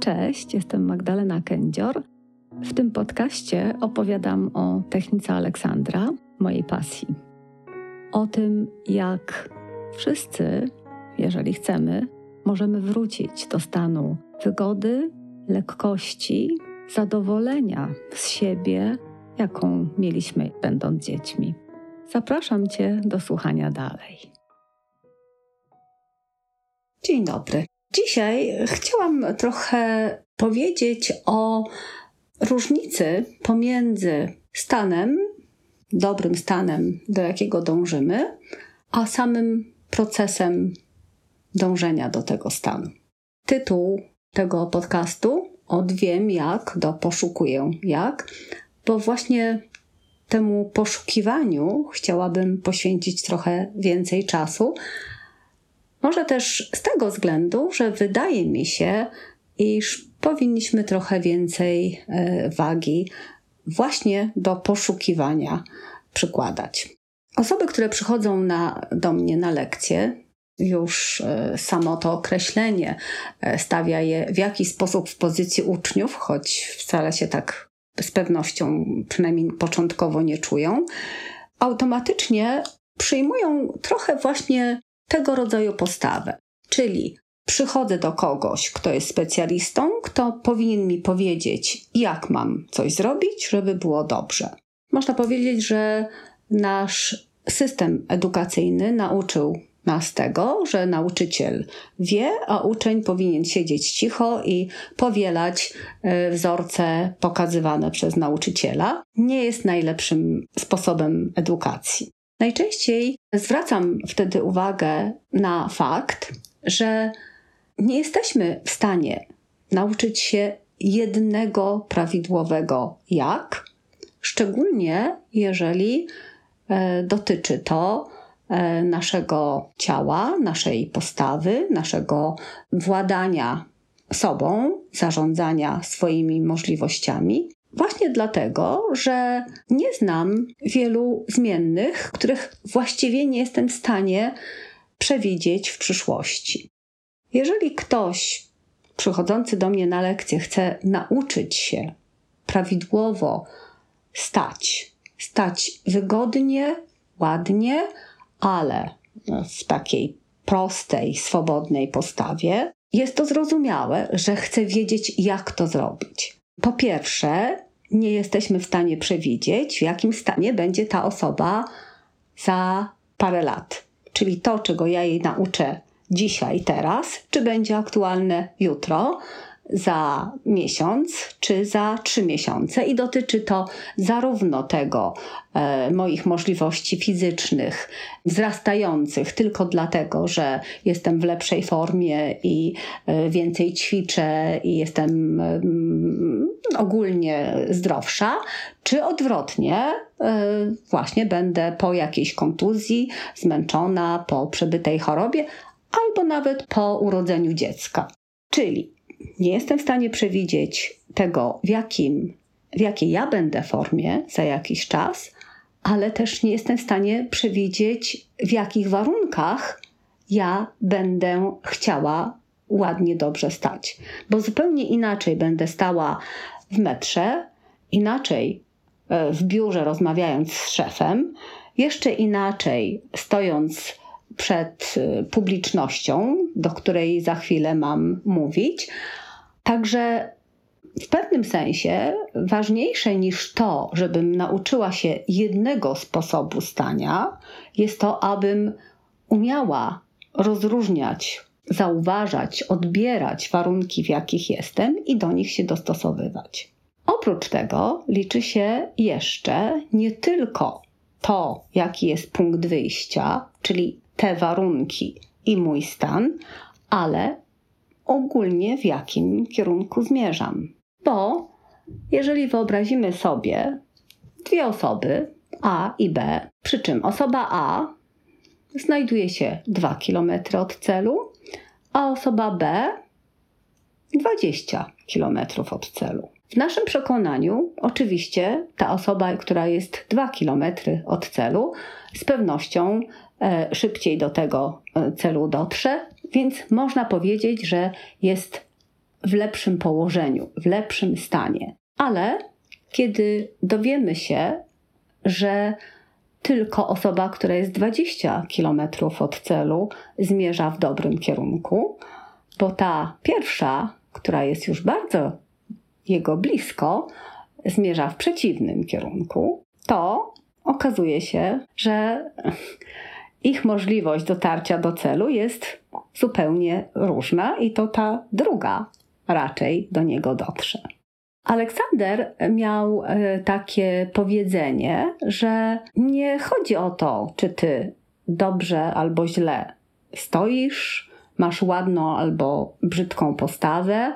Cześć, jestem Magdalena Kędzior. W tym podcaście opowiadam o technice Aleksandra, mojej pasji. O tym, jak wszyscy, jeżeli chcemy, możemy wrócić do stanu wygody, lekkości, zadowolenia z siebie, jaką mieliśmy będąc dziećmi. Zapraszam Cię do słuchania dalej. Dzień dobry. Dzisiaj chciałam trochę powiedzieć o różnicy pomiędzy stanem, dobrym stanem, do jakiego dążymy, a samym procesem dążenia do tego stanu. Tytuł tego podcastu od wiem jak do poszukuję jak, bo właśnie temu poszukiwaniu chciałabym poświęcić trochę więcej czasu. Może też z tego względu, że wydaje mi się, iż powinniśmy trochę więcej e, wagi właśnie do poszukiwania przykładać. Osoby, które przychodzą na, do mnie na lekcje, już e, samo to określenie e, stawia je w jakiś sposób w pozycji uczniów, choć wcale się tak z pewnością, przynajmniej początkowo, nie czują, automatycznie przyjmują trochę właśnie tego rodzaju postawę. Czyli przychodzę do kogoś, kto jest specjalistą, kto powinien mi powiedzieć, jak mam coś zrobić, żeby było dobrze. Można powiedzieć, że nasz system edukacyjny nauczył nas tego, że nauczyciel wie, a uczeń powinien siedzieć cicho i powielać e, wzorce pokazywane przez nauczyciela. Nie jest najlepszym sposobem edukacji. Najczęściej zwracam wtedy uwagę na fakt, że nie jesteśmy w stanie nauczyć się jednego prawidłowego jak, szczególnie jeżeli e, dotyczy to e, naszego ciała, naszej postawy, naszego władania sobą, zarządzania swoimi możliwościami. Właśnie dlatego, że nie znam wielu zmiennych, których właściwie nie jestem w stanie przewidzieć w przyszłości. Jeżeli ktoś przychodzący do mnie na lekcję chce nauczyć się prawidłowo stać, stać wygodnie, ładnie, ale w takiej prostej, swobodnej postawie, jest to zrozumiałe, że chce wiedzieć, jak to zrobić. Po pierwsze, nie jesteśmy w stanie przewidzieć, w jakim stanie będzie ta osoba za parę lat. Czyli to, czego ja jej nauczę dzisiaj, teraz, czy będzie aktualne jutro, za miesiąc czy za trzy miesiące i dotyczy to zarówno tego e, moich możliwości fizycznych wzrastających tylko dlatego, że jestem w lepszej formie i e, więcej ćwiczę i jestem e, ogólnie zdrowsza, czy odwrotnie, e, właśnie będę po jakiejś kontuzji zmęczona, po przebytej chorobie, albo nawet po urodzeniu dziecka. Czyli nie jestem w stanie przewidzieć tego, w, jakim, w jakiej ja będę formie za jakiś czas, ale też nie jestem w stanie przewidzieć, w jakich warunkach ja będę chciała ładnie, dobrze stać. Bo zupełnie inaczej będę stała w metrze, inaczej e, w biurze rozmawiając z szefem, jeszcze inaczej stojąc przed y, publicznością, do której za chwilę mam mówić. Także w pewnym sensie ważniejsze niż to, żebym nauczyła się jednego sposobu stania, jest to, abym umiała rozróżniać, zauważać, odbierać warunki, w jakich jestem i do nich się dostosowywać. Oprócz tego liczy się jeszcze nie tylko to, jaki jest punkt wyjścia, czyli te warunki i mój stan, ale ogólnie w jakim kierunku zmierzam. Bo jeżeli wyobrazimy sobie dwie osoby, A i B, przy czym osoba A znajduje się 2 km od celu, a osoba B 20 km od celu. W naszym przekonaniu, oczywiście, ta osoba, która jest 2 km od celu, z pewnością szybciej do tego e, celu dotrze, więc można powiedzieć, że jest w lepszym położeniu, w lepszym stanie. Ale kiedy dowiemy się, że tylko osoba, która jest 20 km od celu, zmierza w dobrym kierunku, bo ta pierwsza, która jest już bardzo jego blisko, zmierza w przeciwnym kierunku, to okazuje się, że ich możliwość dotarcia do celu jest zupełnie różna i to ta druga raczej do niego dotrze. Aleksander miał e, takie powiedzenie, że nie chodzi o to, czy ty dobrze albo źle stoisz, masz ładną albo brzydką postawę.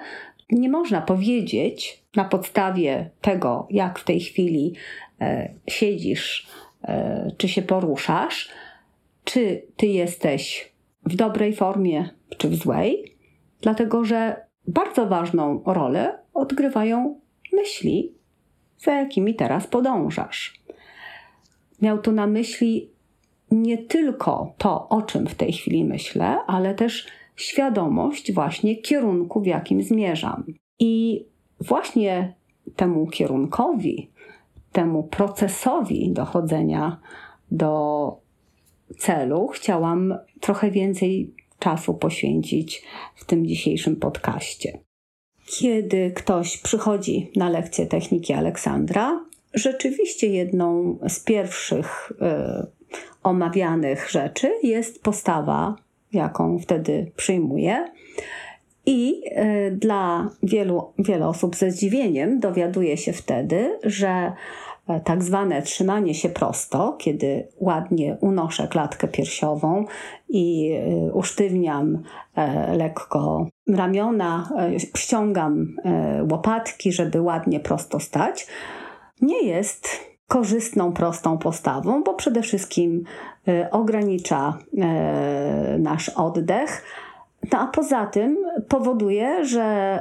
Nie można powiedzieć na podstawie tego, jak w tej chwili e, siedzisz, e, czy się poruszasz, czy ty jesteś w dobrej formie, czy w złej, dlatego że bardzo ważną rolę odgrywają myśli, za jakimi teraz podążasz. Miał tu na myśli nie tylko to, o czym w tej chwili myślę, ale też świadomość właśnie kierunku, w jakim zmierzam. I właśnie temu kierunkowi, temu procesowi dochodzenia do celu chciałam trochę więcej czasu poświęcić w tym dzisiejszym podcaście. Kiedy ktoś przychodzi na lekcję techniki Aleksandra, rzeczywiście jedną z pierwszych y, omawianych rzeczy jest postawa, jaką wtedy przyjmuje. I y, dla wielu, wielu osób ze zdziwieniem dowiaduje się wtedy, że tak zwane trzymanie się prosto, kiedy ładnie unoszę klatkę piersiową i e, usztywniam e, lekko ramiona, ściągam łopatki, żeby ładnie prosto stać, nie jest korzystną, prostą postawą, bo przede wszystkim ogranicza nasz oddech. No a poza tym powoduje, że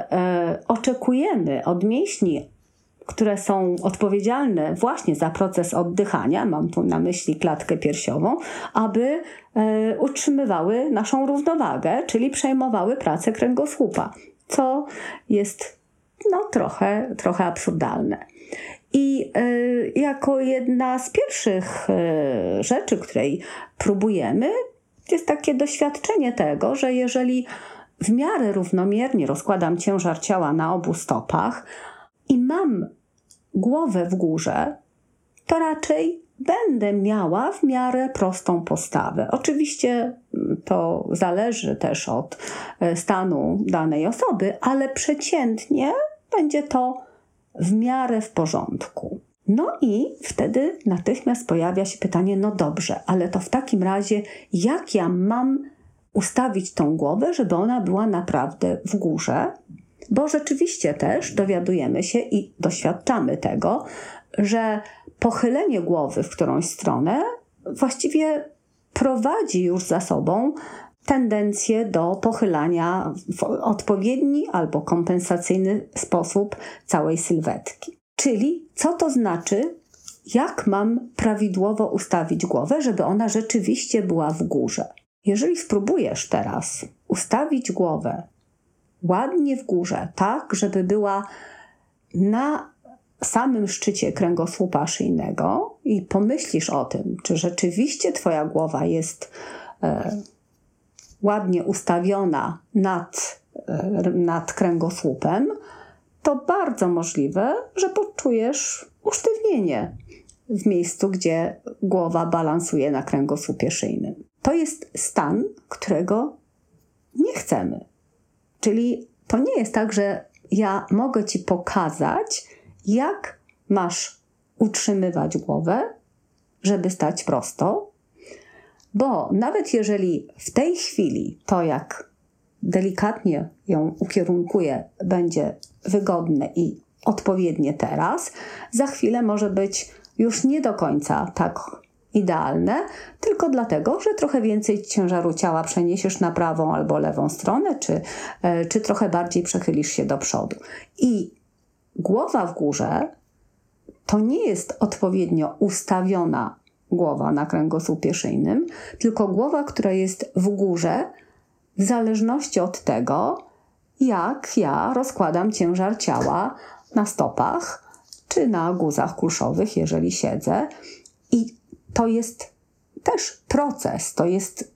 oczekujemy od mięśni które są odpowiedzialne właśnie za proces oddychania, mam tu na myśli klatkę piersiową, aby e, utrzymywały naszą równowagę, czyli przejmowały pracę kręgosłupa, co jest no, trochę, trochę absurdalne. I y, jako jedna z pierwszych y, rzeczy, której próbujemy, jest takie doświadczenie tego, że jeżeli w miarę równomiernie rozkładam ciężar ciała na obu stopach, i mam głowę w górze, to raczej będę miała w miarę prostą postawę. Oczywiście mm, to zależy też od e, stanu danej osoby, ale przeciętnie będzie to w miarę w porządku. No i wtedy natychmiast pojawia się pytanie: no dobrze, ale to w takim razie, jak ja mam ustawić tą głowę, żeby ona była naprawdę w górze, bo rzeczywiście też dowiadujemy się i doświadczamy tego, że pochylenie głowy w którąś stronę właściwie prowadzi już za sobą tendencję do pochylania w odpowiedni albo kompensacyjny sposób całej sylwetki. Czyli co to znaczy, jak mam prawidłowo ustawić głowę, żeby ona rzeczywiście była w górze. Jeżeli spróbujesz teraz ustawić głowę ładnie w górze, tak, żeby była na samym szczycie kręgosłupa szyjnego i pomyślisz o tym, czy rzeczywiście Twoja głowa jest e, ładnie ustawiona nad, e, nad kręgosłupem, to bardzo możliwe, że poczujesz usztywnienie w miejscu, gdzie głowa balansuje na kręgosłupie szyjnym. To jest stan, którego nie chcemy. Czyli to nie jest tak, że ja mogę ci pokazać, jak masz utrzymywać głowę, żeby stać prosto, bo nawet jeżeli w tej chwili to, jak delikatnie ją ukierunkuję, będzie wygodne i odpowiednie teraz, za chwilę może być już nie do końca tak idealne, tylko dlatego, że trochę więcej ciężaru ciała przeniesiesz na prawą albo lewą stronę, czy, e, czy trochę bardziej przechylisz się do przodu. I głowa w górze to nie jest odpowiednio ustawiona głowa na kręgosłupie szyjnym, tylko głowa, która jest w górze, w zależności od tego, jak ja rozkładam ciężar ciała na stopach czy na guzach kulszowych, jeżeli siedzę. I to jest też proces, to jest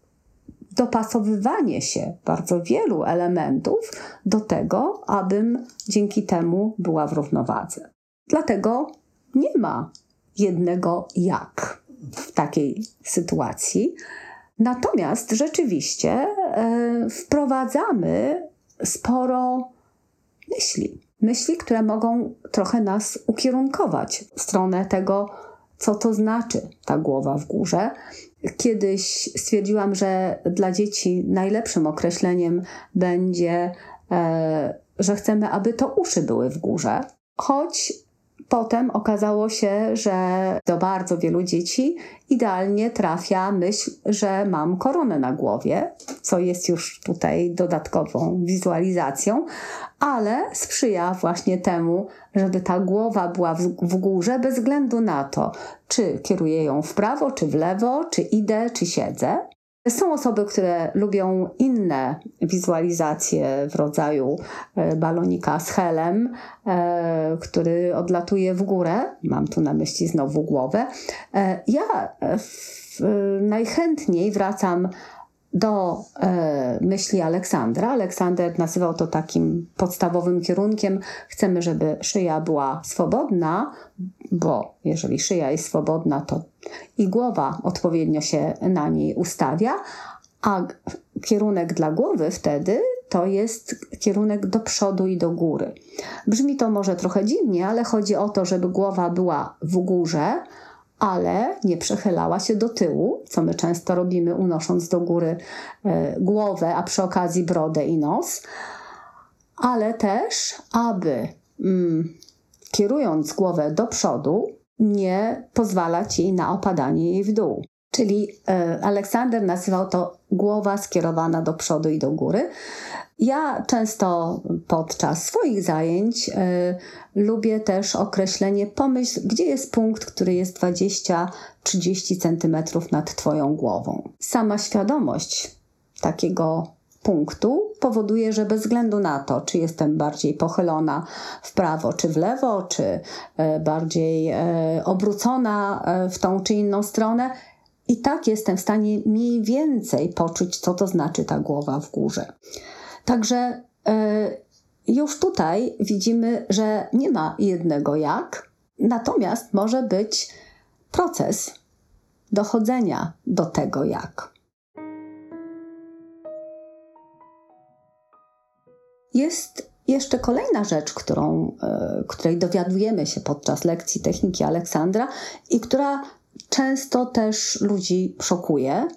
dopasowywanie się bardzo wielu elementów do tego, abym dzięki temu była w równowadze. Dlatego nie ma jednego jak w takiej sytuacji. Natomiast rzeczywiście e, wprowadzamy sporo myśli. Myśli, które mogą trochę nas ukierunkować w stronę tego, co to znaczy ta głowa w górze. Kiedyś stwierdziłam, że dla dzieci najlepszym określeniem będzie, e, że chcemy, aby to uszy były w górze, choć Potem okazało się, że do bardzo wielu dzieci idealnie trafia myśl, że mam koronę na głowie, co jest już tutaj dodatkową wizualizacją, ale sprzyja właśnie temu, żeby ta głowa była w, w górze, bez względu na to, czy kieruję ją w prawo, czy w lewo, czy idę, czy siedzę. Są osoby, które lubią inne wizualizacje w rodzaju e, balonika z helem, e, który odlatuje w górę. Mam tu na myśli znowu głowę. E, ja najchętniej wracam do e, myśli Aleksandra. Aleksander nazywał to takim podstawowym kierunkiem. Chcemy, żeby szyja była swobodna, bo jeżeli szyja jest swobodna, to i głowa odpowiednio się na niej ustawia, a kierunek dla głowy wtedy to jest kierunek do przodu i do góry. Brzmi to może trochę dziwnie, ale chodzi o to, żeby głowa była w górze, ale nie przechylała się do tyłu, co my często robimy, unosząc do góry e, głowę, a przy okazji brodę i nos, ale też, aby mm, kierując głowę do przodu, nie pozwalać jej na opadanie jej w dół. Czyli e, Aleksander nazywał to głowa skierowana do przodu i do góry. Ja często podczas swoich zajęć y, lubię też określenie pomyśl, gdzie jest punkt, który jest 20-30 cm nad Twoją głową. Sama świadomość takiego punktu powoduje, że bez względu na to, czy jestem bardziej pochylona w prawo czy w lewo, czy y, bardziej obrócona w tą czy inną stronę, i tak jestem w stanie mniej więcej poczuć, co to znaczy ta głowa w górze. Także e, już tutaj widzimy, że nie ma jednego jak, natomiast może być proces dochodzenia do tego jak. Jest jeszcze kolejna rzecz, którą, e, której dowiadujemy się podczas lekcji techniki Aleksandra i która często też ludzi szokuje,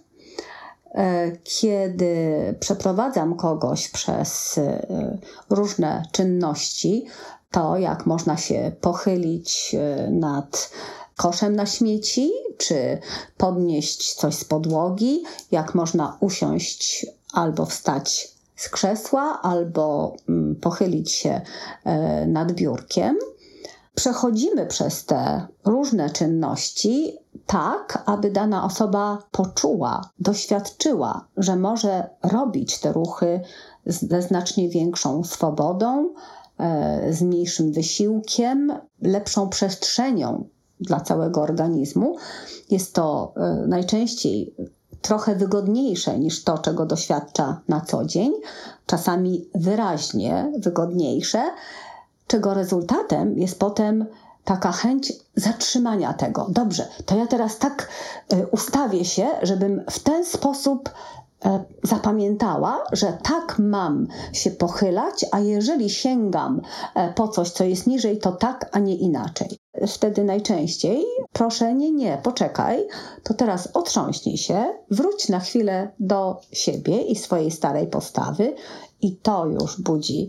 E, kiedy przeprowadzam kogoś przez e, różne czynności, to jak można się pochylić e, nad koszem na śmieci, czy podnieść coś z podłogi, jak można usiąść albo wstać z krzesła, albo mm, pochylić się nad biurkiem. Przechodzimy przez te różne czynności tak, aby dana osoba poczuła, doświadczyła, że może robić te ruchy ze znacznie większą swobodą, e, z mniejszym wysiłkiem, lepszą przestrzenią dla całego organizmu. Jest to e, najczęściej trochę wygodniejsze niż to, czego doświadcza na co dzień, czasami wyraźnie wygodniejsze, czego rezultatem jest potem taka chęć zatrzymania tego. Dobrze, to ja teraz tak e, ustawię się, żebym w ten sposób e, zapamiętała, że tak mam się pochylać, a jeżeli sięgam e, po coś, co jest niżej, to tak, a nie inaczej. Wtedy najczęściej proszę, nie, nie, poczekaj, to teraz otrząśnij się, wróć na chwilę do siebie i swojej starej postawy i to już budzi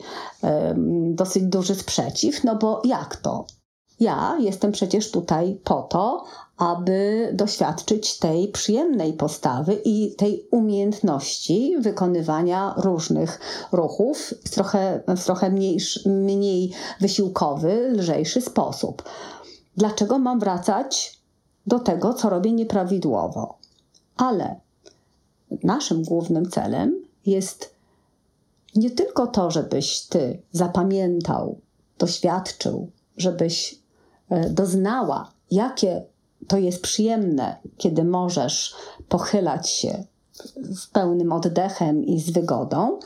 dosyć duży sprzeciw, no bo jak to? Ja jestem przecież tutaj po to, aby doświadczyć tej przyjemnej postawy i tej umiejętności wykonywania różnych ruchów w trochę, w trochę mniejszy, mniej wysiłkowy, lżejszy sposób. Dlaczego mam wracać do tego, co robię nieprawidłowo? Ale naszym głównym celem jest nie tylko to, żebyś ty zapamiętał, doświadczył, żebyś e, doznała, jakie to jest przyjemne, kiedy możesz pochylać się z pełnym oddechem i z wygodą,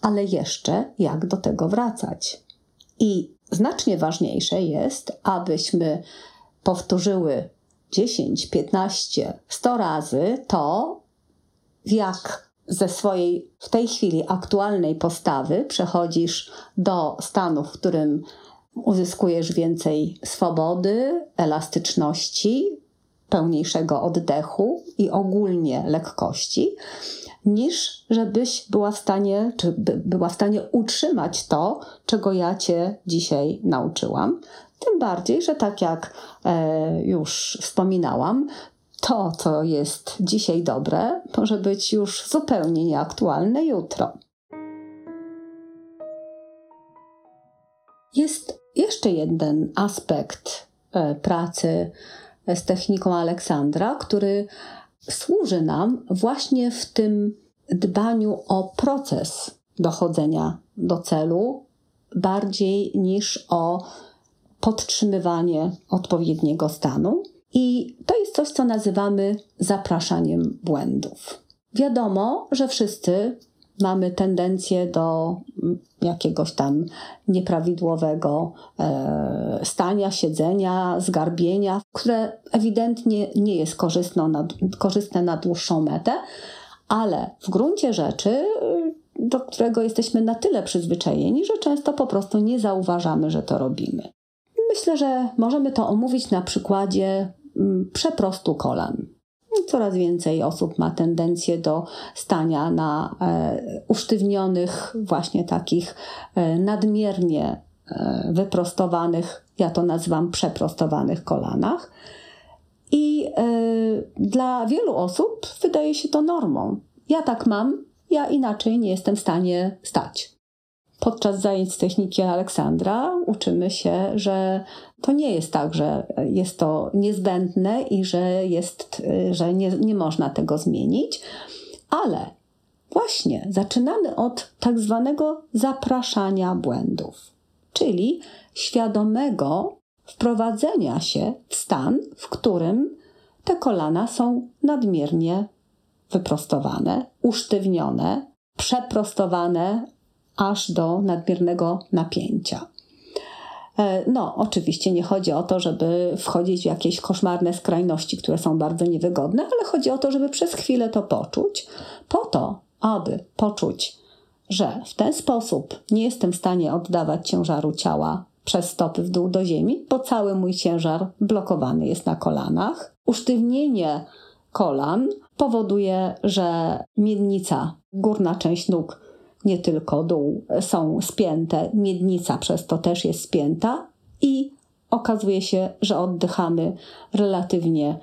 ale jeszcze jak do tego wracać. I znacznie ważniejsze jest, abyśmy powtórzyły 10, 15, 100 razy to, jak ze swojej w tej chwili aktualnej postawy przechodzisz do stanu, w którym uzyskujesz więcej swobody, elastyczności, pełniejszego oddechu i ogólnie lekkości, niż żebyś była w stanie, czy by, była w stanie utrzymać to, czego ja cię dzisiaj nauczyłam. Tym bardziej, że tak jak e, już wspominałam, to, co jest dzisiaj dobre, może być już zupełnie nieaktualne jutro. Jest jeszcze jeden aspekt e, pracy z techniką Aleksandra, który służy nam właśnie w tym dbaniu o proces dochodzenia do celu, bardziej niż o podtrzymywanie odpowiedniego stanu. I to jest coś, co nazywamy zapraszaniem błędów. Wiadomo, że wszyscy mamy tendencję do mm, jakiegoś tam nieprawidłowego e, stania, siedzenia, zgarbienia, które ewidentnie nie jest korzystne na, korzystne na dłuższą metę, ale w gruncie rzeczy, do którego jesteśmy na tyle przyzwyczajeni, że często po prostu nie zauważamy, że to robimy. Myślę, że możemy to omówić na przykładzie przeprostu kolan. Coraz więcej osób ma tendencję do stania na e, usztywnionych, właśnie takich e, nadmiernie e, wyprostowanych, ja to nazywam przeprostowanych kolanach. I dla wielu osób wydaje się to normą. Ja tak mam, ja inaczej nie jestem w stanie stać. Podczas zajęć z techniki Aleksandra uczymy się, że to nie jest tak, że jest to niezbędne i że, jest, że nie, nie można tego zmienić, ale właśnie zaczynamy od tak zwanego zapraszania błędów, czyli świadomego wprowadzenia się w stan, w którym te kolana są nadmiernie wyprostowane, usztywnione, przeprostowane aż do nadmiernego napięcia. E, no, oczywiście nie chodzi o to, żeby wchodzić w jakieś koszmarne skrajności, które są bardzo niewygodne, ale chodzi o to, żeby przez chwilę to poczuć, po to, aby poczuć, że w ten sposób nie jestem w stanie oddawać ciężaru ciała przez stopy w dół do ziemi, bo cały mój ciężar blokowany jest na kolanach. Usztywnienie kolan powoduje, że miednica, górna część nóg nie tylko dół są spięte, miednica przez to też jest spięta i okazuje się, że oddychamy relatywnie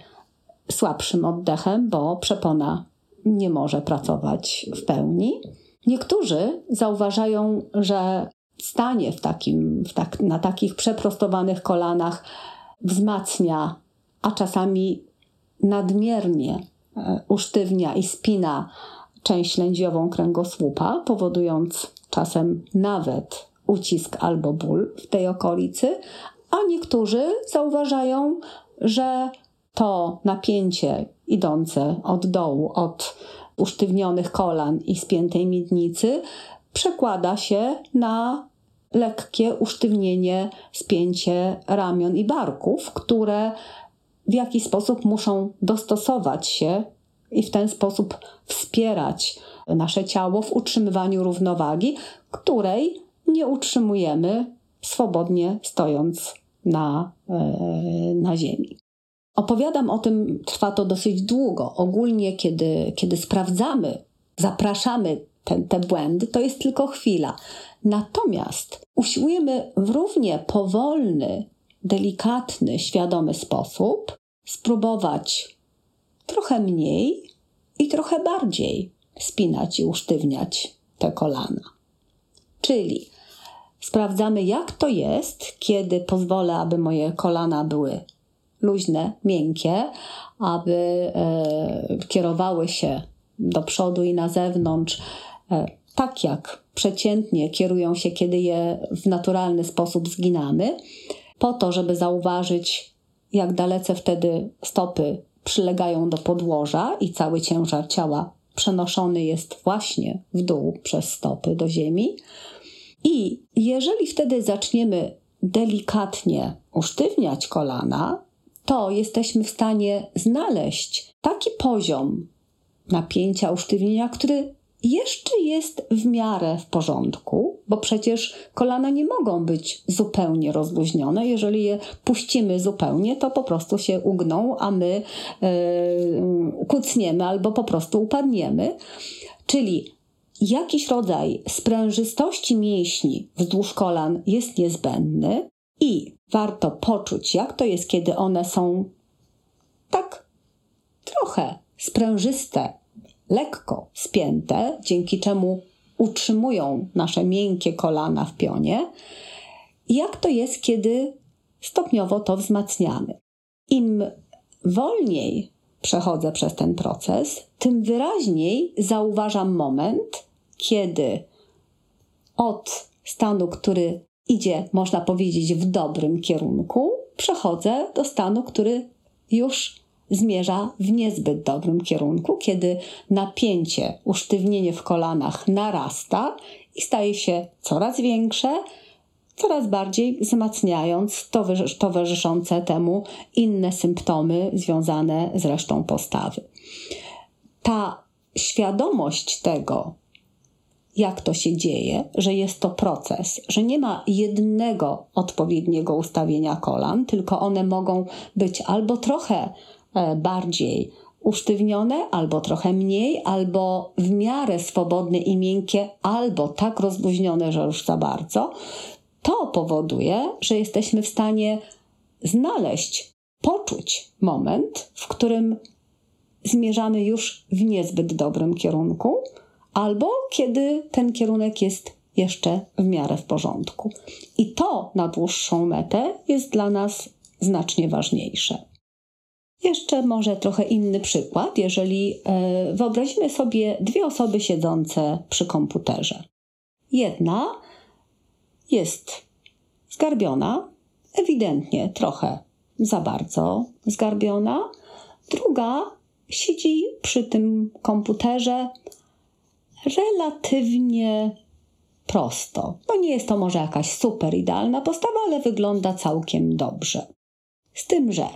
słabszym oddechem, bo przepona nie może pracować w pełni. Niektórzy zauważają, że stanie w takim, w tak, na takich przeprostowanych kolanach wzmacnia, a czasami nadmiernie e, usztywnia i spina część lędziową kręgosłupa, powodując czasem nawet ucisk albo ból w tej okolicy, a niektórzy zauważają, że to napięcie idące od dołu, od usztywnionych kolan i spiętej miednicy przekłada się na lekkie usztywnienie, spięcie ramion i barków, które w jakiś sposób muszą dostosować się i w ten sposób wspierać nasze ciało w utrzymywaniu równowagi, której nie utrzymujemy swobodnie stojąc na, e, na ziemi. Opowiadam o tym, trwa to dosyć długo. Ogólnie, kiedy, kiedy sprawdzamy, zapraszamy te, te błędy, to jest tylko chwila. Natomiast usiłujemy w równie powolny, delikatny, świadomy sposób spróbować trochę mniej i trochę bardziej spinać i usztywniać te kolana. Czyli sprawdzamy, jak to jest, kiedy pozwolę, aby moje kolana były luźne, miękkie, aby e, kierowały się do przodu i na zewnątrz e, tak jak przeciętnie kierują się, kiedy je w naturalny sposób zginamy, po to, żeby zauważyć, jak dalece wtedy stopy przylegają do podłoża i cały ciężar ciała przenoszony jest właśnie w dół przez stopy do ziemi. I jeżeli wtedy zaczniemy delikatnie usztywniać kolana, to jesteśmy w stanie znaleźć taki poziom napięcia, usztywnienia, który jeszcze jest w miarę w porządku, bo przecież kolana nie mogą być zupełnie rozluźnione. Jeżeli je puścimy zupełnie, to po prostu się ugną, a my yy, kucniemy albo po prostu upadniemy. Czyli jakiś rodzaj sprężystości mięśni wzdłuż kolan jest niezbędny i warto poczuć, jak to jest, kiedy one są tak trochę sprężyste, lekko spięte, dzięki czemu utrzymują nasze miękkie kolana w pionie, jak to jest, kiedy stopniowo to wzmacniamy. Im wolniej przechodzę przez ten proces, tym wyraźniej zauważam moment, kiedy od stanu, który idzie, można powiedzieć, w dobrym kierunku, przechodzę do stanu, który już zmierza w niezbyt dobrym kierunku, kiedy napięcie, usztywnienie w kolanach narasta i staje się coraz większe, coraz bardziej wzmacniając towarzyszące temu inne symptomy związane z resztą postawy. Ta świadomość tego, jak to się dzieje, że jest to proces, że nie ma jednego odpowiedniego ustawienia kolan, tylko one mogą być albo trochę bardziej usztywnione, albo trochę mniej, albo w miarę swobodne i miękkie, albo tak rozluźnione, że już za bardzo, to powoduje, że jesteśmy w stanie znaleźć, poczuć moment, w którym zmierzamy już w niezbyt dobrym kierunku, albo kiedy ten kierunek jest jeszcze w miarę w porządku. I to na dłuższą metę jest dla nas znacznie ważniejsze. Jeszcze może trochę inny przykład, jeżeli e, wyobrazimy sobie dwie osoby siedzące przy komputerze. Jedna jest zgarbiona, ewidentnie trochę za bardzo zgarbiona, druga siedzi przy tym komputerze relatywnie prosto. No nie jest to może jakaś super idealna postawa, ale wygląda całkiem dobrze. Z tym, że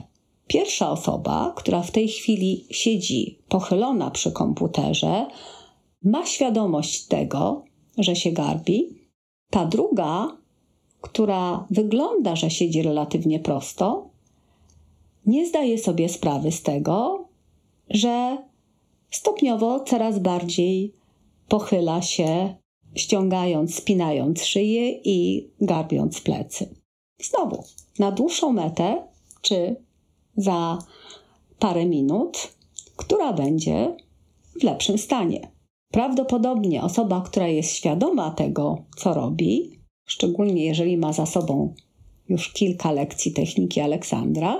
Pierwsza osoba, która w tej chwili siedzi pochylona przy komputerze, ma świadomość tego, że się garbi. Ta druga, która wygląda, że siedzi relatywnie prosto, nie zdaje sobie sprawy z tego, że stopniowo coraz bardziej pochyla się, ściągając, spinając szyję i garbiąc plecy. Znowu, na dłuższą metę, czy za parę minut, która będzie w lepszym stanie. Prawdopodobnie osoba, która jest świadoma tego, co robi, szczególnie jeżeli ma za sobą już kilka lekcji techniki Aleksandra,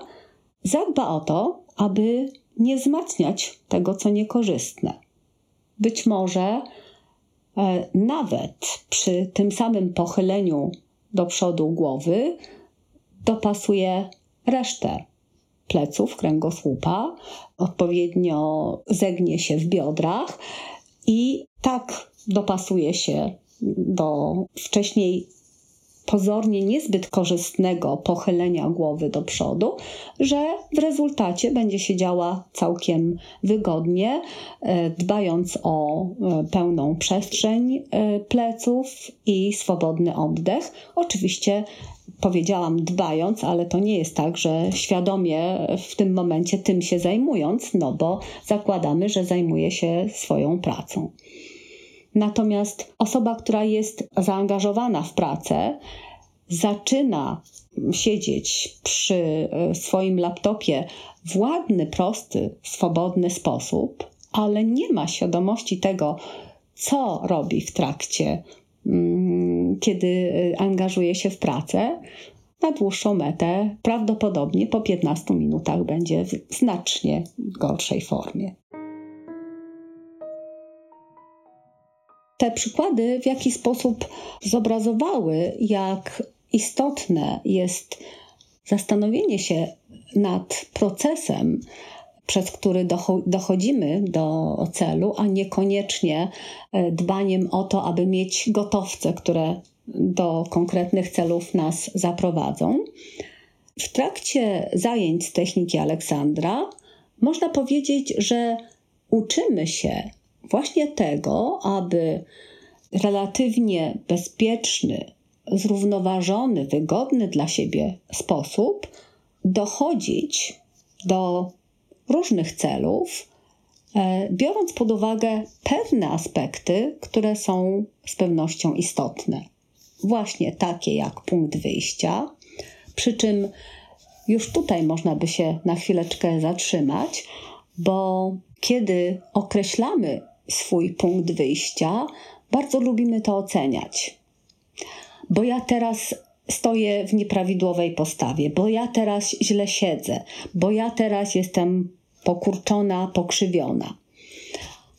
zadba o to, aby nie wzmacniać tego, co niekorzystne. Być może e, nawet przy tym samym pochyleniu do przodu głowy dopasuje resztę pleców, kręgosłupa, odpowiednio zegnie się w biodrach i tak dopasuje się do wcześniej pozornie niezbyt korzystnego pochylenia głowy do przodu, że w rezultacie będzie się działa całkiem wygodnie, e, dbając o e, pełną przestrzeń e, pleców i swobodny oddech. Oczywiście powiedziałam dbając, ale to nie jest tak, że świadomie w tym momencie tym się zajmując, no bo zakładamy, że zajmuje się swoją pracą. Natomiast osoba, która jest zaangażowana w pracę, zaczyna siedzieć przy e, swoim laptopie w ładny, prosty, swobodny sposób, ale nie ma świadomości tego, co robi w trakcie kiedy y, angażuje się w pracę, na dłuższą metę prawdopodobnie po 15 minutach będzie w znacznie gorszej formie. te przykłady w jaki sposób zobrazowały, jak istotne jest zastanowienie się nad procesem, przez który dochodzimy do celu, a niekoniecznie e, dbaniem o to, aby mieć gotowce, które do konkretnych celów nas zaprowadzą. W trakcie zajęć z techniki Aleksandra można powiedzieć, że uczymy się właśnie tego, aby relatywnie bezpieczny, zrównoważony, wygodny dla siebie sposób dochodzić do różnych celów, e, biorąc pod uwagę pewne aspekty, które są z pewnością istotne. Właśnie takie jak punkt wyjścia, przy czym już tutaj można by się na chwileczkę zatrzymać, bo kiedy określamy swój punkt wyjścia, bardzo lubimy to oceniać. Bo ja teraz stoję w nieprawidłowej postawie, bo ja teraz źle siedzę, bo ja teraz jestem pokurczona, pokrzywiona.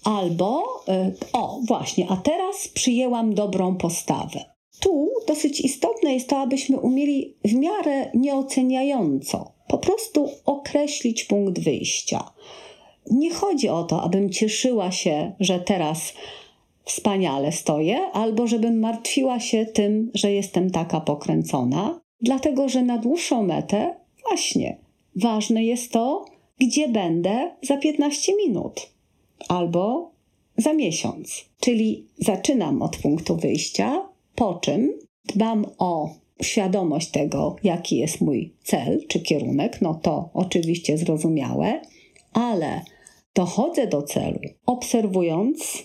Albo, y, o właśnie, a teraz przyjęłam dobrą postawę. Tu dosyć istotne jest to, abyśmy umieli w miarę nieoceniająco po prostu określić punkt wyjścia. Nie chodzi o to, abym cieszyła się, że teraz wspaniale stoję, albo żebym martwiła się tym, że jestem taka pokręcona, dlatego że na dłuższą metę właśnie ważne jest to, gdzie będę za 15 minut albo za miesiąc. Czyli zaczynam od punktu wyjścia, po czym dbam o świadomość tego, jaki jest mój cel czy kierunek, no to oczywiście zrozumiałe, ale dochodzę do celu obserwując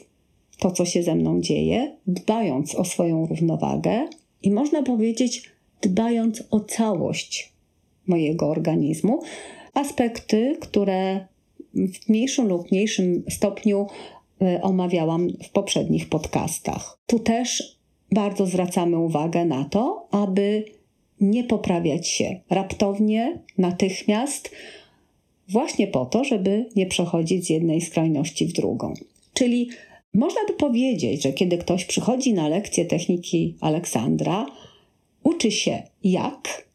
to, co się ze mną dzieje, dbając o swoją równowagę i można powiedzieć, dbając o całość mojego organizmu, aspekty, które w mniejszym lub mniejszym stopniu y, omawiałam w poprzednich podcastach. Tu też bardzo zwracamy uwagę na to, aby nie poprawiać się raptownie, natychmiast, właśnie po to, żeby nie przechodzić z jednej skrajności w drugą. Czyli można by powiedzieć, że kiedy ktoś przychodzi na lekcję techniki Aleksandra, uczy się jak,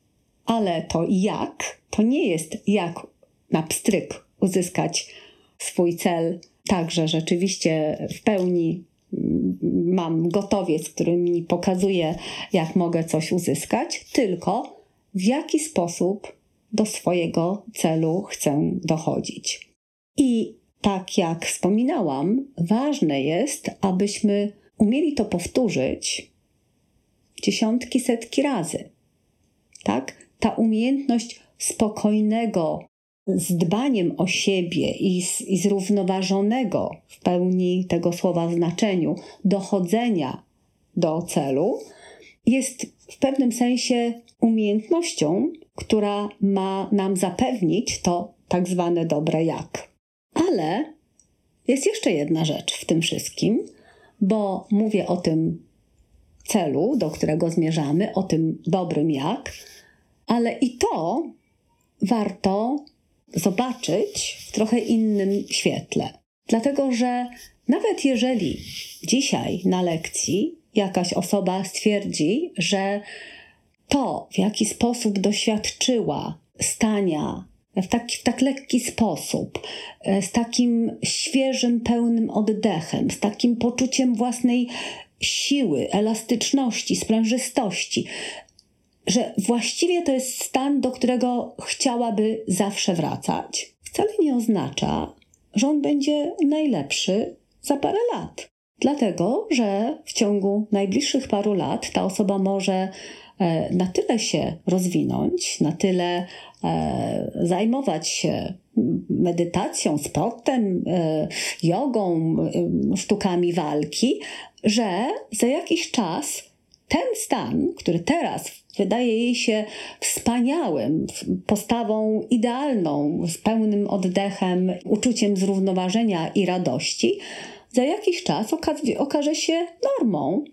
ale to jak to nie jest jak na pstryk uzyskać swój cel, tak, że rzeczywiście w pełni mm, mam gotowiec, który mi pokazuje, jak mogę coś uzyskać, tylko w jaki sposób do swojego celu chcę dochodzić. I tak jak wspominałam, ważne jest, abyśmy umieli to powtórzyć dziesiątki, setki razy. Tak? Ta umiejętność spokojnego, z dbaniem o siebie i, z, i zrównoważonego w pełni tego słowa znaczeniu dochodzenia do celu jest w pewnym sensie umiejętnością, która ma nam zapewnić to tak zwane dobre jak. Ale jest jeszcze jedna rzecz w tym wszystkim, bo mówię o tym celu, do którego zmierzamy, o tym dobrym jak, ale i to warto zobaczyć w trochę innym świetle. Dlatego, że nawet jeżeli dzisiaj na lekcji jakaś osoba stwierdzi, że to, w jaki sposób doświadczyła stania w w tak lekki sposób, e, z takim świeżym, pełnym oddechem, z takim poczuciem własnej siły, elastyczności, sprężystości, że właściwie to jest stan, do którego chciałaby zawsze wracać, wcale nie oznacza, że on będzie najlepszy za parę lat. Dlatego, że w ciągu najbliższych paru lat ta osoba może e, na tyle się rozwinąć, na tyle e, zajmować się medytacją, sportem, e, jogą, sztukami walki, że za jakiś czas ten stan, który teraz wydaje jej się wspaniałym, postawą idealną, z pełnym oddechem, uczuciem zrównoważenia i radości, za jakiś czas oka- okaże się normą,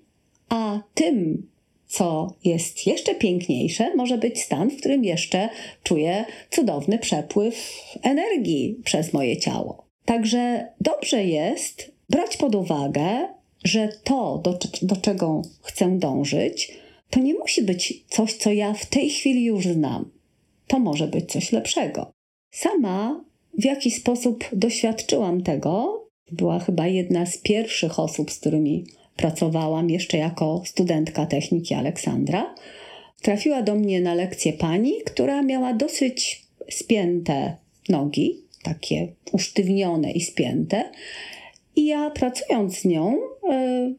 a tym, co jest jeszcze piękniejsze, może być stan, w którym jeszcze czuję cudowny przepływ energii przez moje ciało. Także dobrze jest brać pod uwagę że to, do, do czego chcę dążyć, to nie musi być coś, co ja w tej chwili już znam. To może być coś lepszego. Sama w jaki sposób doświadczyłam tego, była chyba jedna z pierwszych osób, z którymi pracowałam jeszcze jako studentka techniki Aleksandra. Trafiła do mnie na lekcję pani, która miała dosyć spięte nogi, takie usztywnione i spięte. I ja pracując z nią, yy,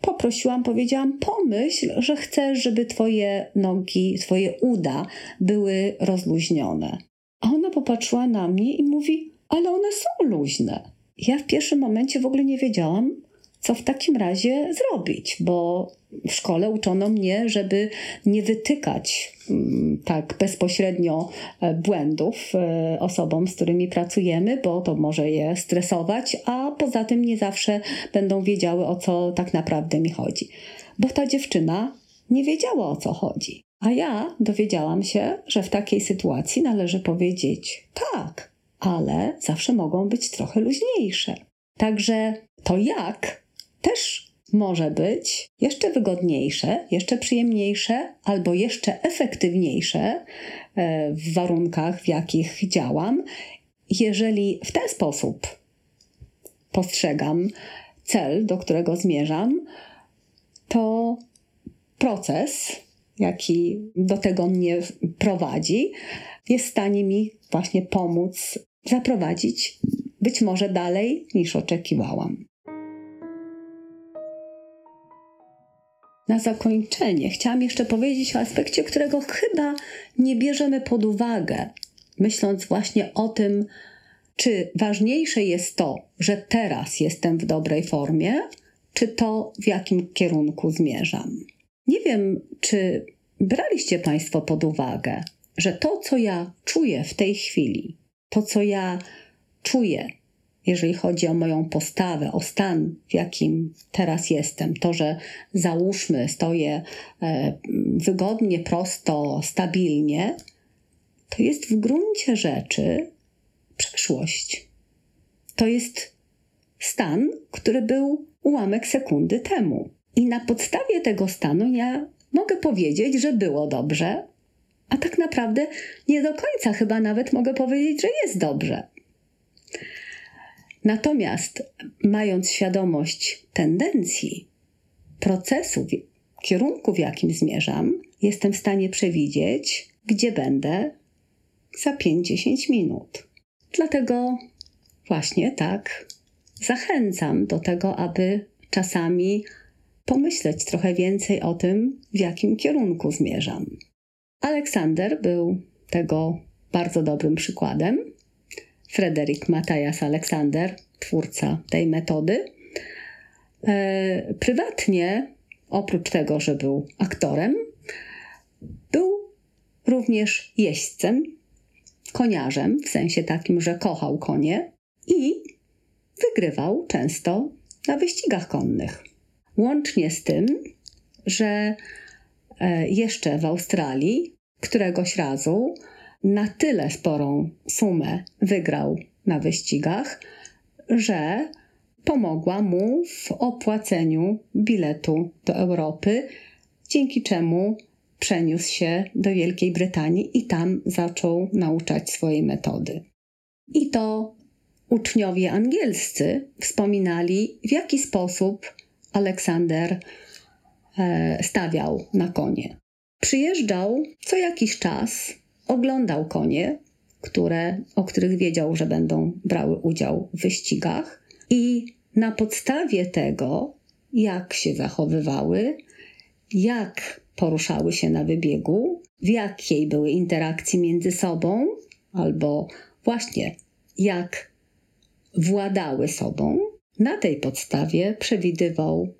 poprosiłam, powiedziałam: Pomyśl, że chcesz, żeby twoje nogi, twoje uda były rozluźnione. A ona popatrzyła na mnie i mówi: Ale one są luźne. Ja w pierwszym momencie w ogóle nie wiedziałam, co w takim razie zrobić, bo w szkole uczono mnie, żeby nie wytykać mm, tak bezpośrednio e, błędów e, osobom, z którymi pracujemy, bo to może je stresować, a poza tym nie zawsze będą wiedziały, o co tak naprawdę mi chodzi. Bo ta dziewczyna nie wiedziała, o co chodzi. A ja dowiedziałam się, że w takiej sytuacji należy powiedzieć tak, ale zawsze mogą być trochę luźniejsze. Także to jak też może być jeszcze wygodniejsze, jeszcze przyjemniejsze albo jeszcze efektywniejsze e, w warunkach, w jakich działam, jeżeli w ten sposób postrzegam cel, do którego zmierzam, to proces, jaki do tego mnie prowadzi, jest w stanie mi właśnie pomóc zaprowadzić być może dalej niż oczekiwałam. Na zakończenie chciałam jeszcze powiedzieć o aspekcie, którego chyba nie bierzemy pod uwagę, myśląc właśnie o tym, czy ważniejsze jest to, że teraz jestem w dobrej formie, czy to, w jakim kierunku zmierzam. Nie wiem, czy braliście Państwo pod uwagę, że to, co ja czuję w tej chwili, to, co ja czuję, jeżeli chodzi o moją postawę, o stan, w jakim teraz jestem, to, że załóżmy, stoję e, wygodnie, prosto, stabilnie, to jest w gruncie rzeczy przeszłość. To jest stan, który był ułamek sekundy temu. I na podstawie tego stanu ja mogę powiedzieć, że było dobrze, a tak naprawdę nie do końca chyba nawet mogę powiedzieć, że jest dobrze. Natomiast mając świadomość tendencji, procesu, kierunku, w jakim zmierzam, jestem w stanie przewidzieć, gdzie będę za 5-10 minut. Dlatego właśnie tak zachęcam do tego, aby czasami pomyśleć trochę więcej o tym, w jakim kierunku zmierzam. Aleksander był tego bardzo dobrym przykładem. Frederick Matthias Alexander, twórca tej metody. E, prywatnie, oprócz tego, że był aktorem, był również jeźdźcem, koniarzem, w sensie takim, że kochał konie i wygrywał często na wyścigach konnych. Łącznie z tym, że e, jeszcze w Australii któregoś razu na tyle sporą sumę wygrał na wyścigach, że pomogła mu w opłaceniu biletu do Europy, dzięki czemu przeniósł się do Wielkiej Brytanii i tam zaczął nauczać swojej metody. I to uczniowie angielscy wspominali, w jaki sposób Aleksander e, stawiał na konie. Przyjeżdżał co jakiś czas oglądał konie, które, o których wiedział, że będą brały udział w wyścigach, i na podstawie tego, jak się zachowywały, jak poruszały się na wybiegu, w jakiej były interakcji między sobą, albo właśnie jak władały sobą, na tej podstawie przewidywał,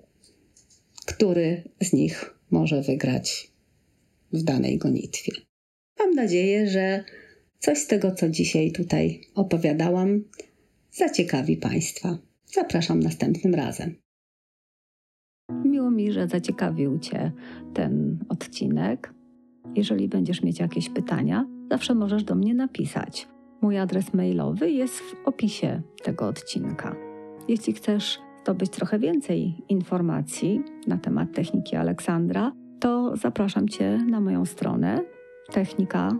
który z nich może wygrać w danej gonitwie. Mam nadzieję, że coś z tego, co dzisiaj tutaj opowiadałam, zaciekawi Państwa. Zapraszam następnym razem. Miło mi, że zaciekawił Cię ten odcinek. Jeżeli będziesz mieć jakieś pytania, zawsze możesz do mnie napisać. Mój adres mailowy jest w opisie tego odcinka. Jeśli chcesz zdobyć trochę więcej informacji na temat techniki Aleksandra, to zapraszam Cię na moją stronę technika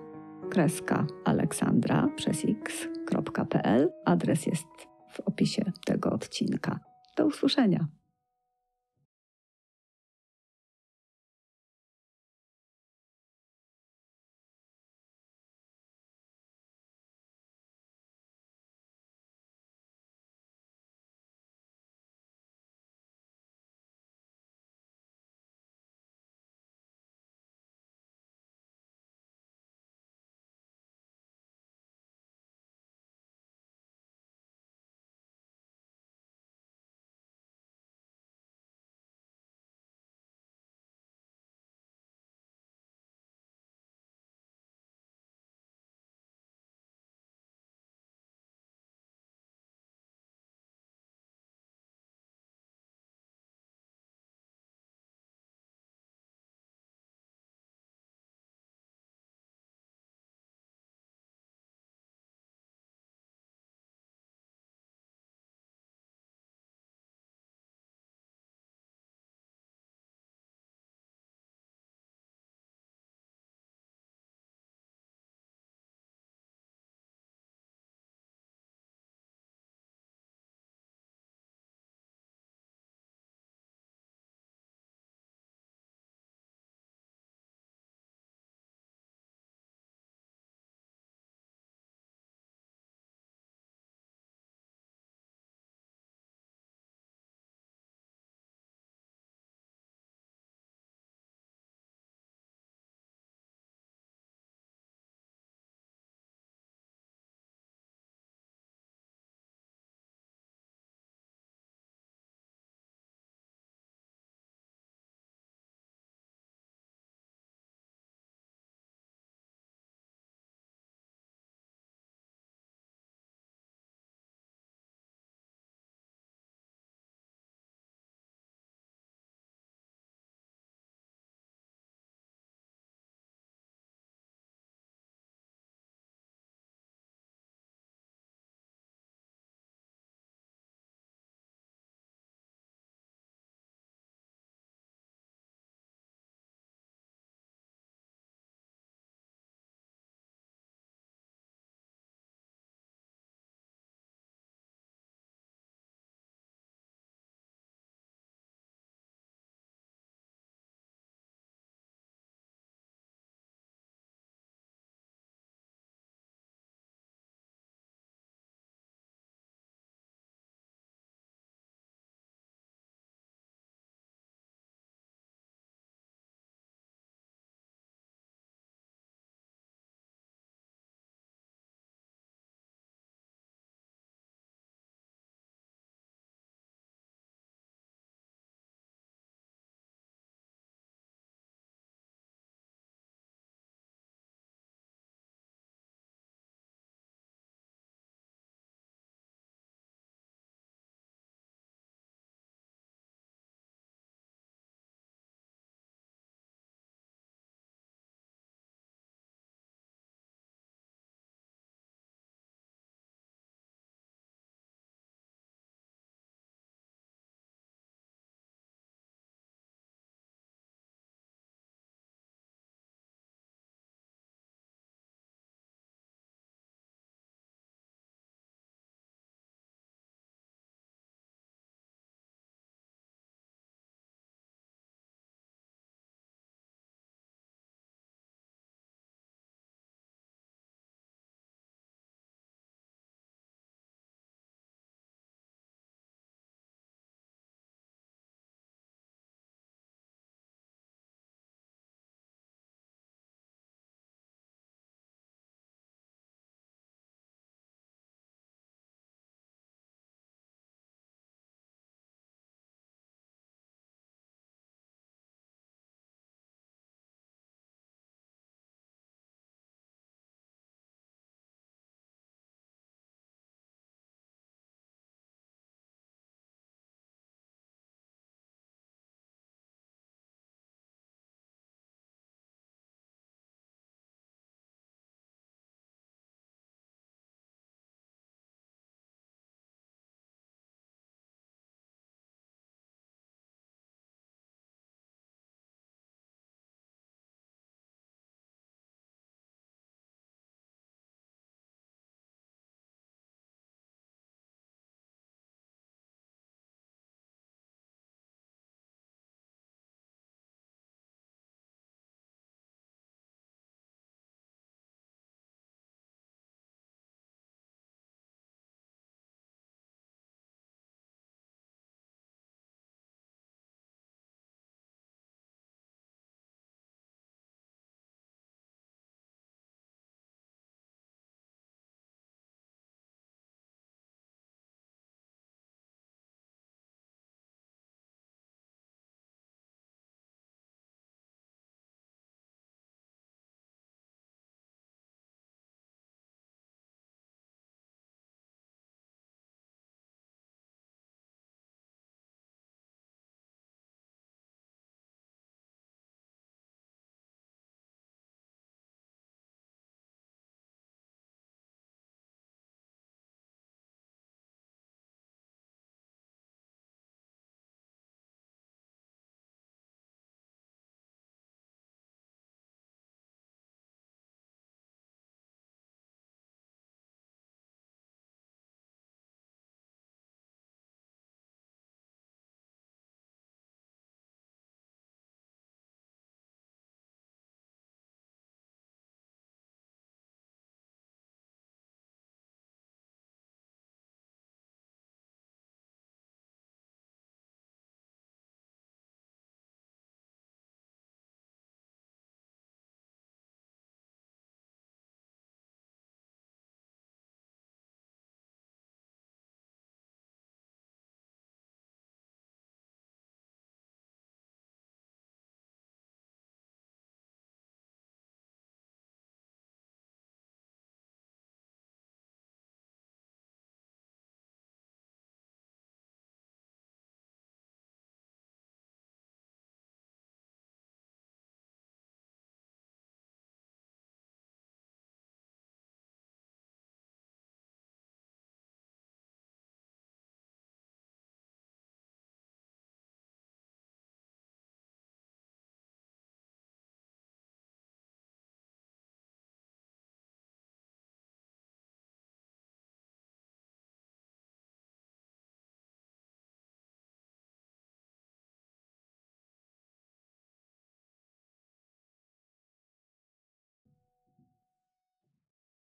kreska Aleksandra przez x.pl. Adres jest w opisie tego odcinka. Do usłyszenia.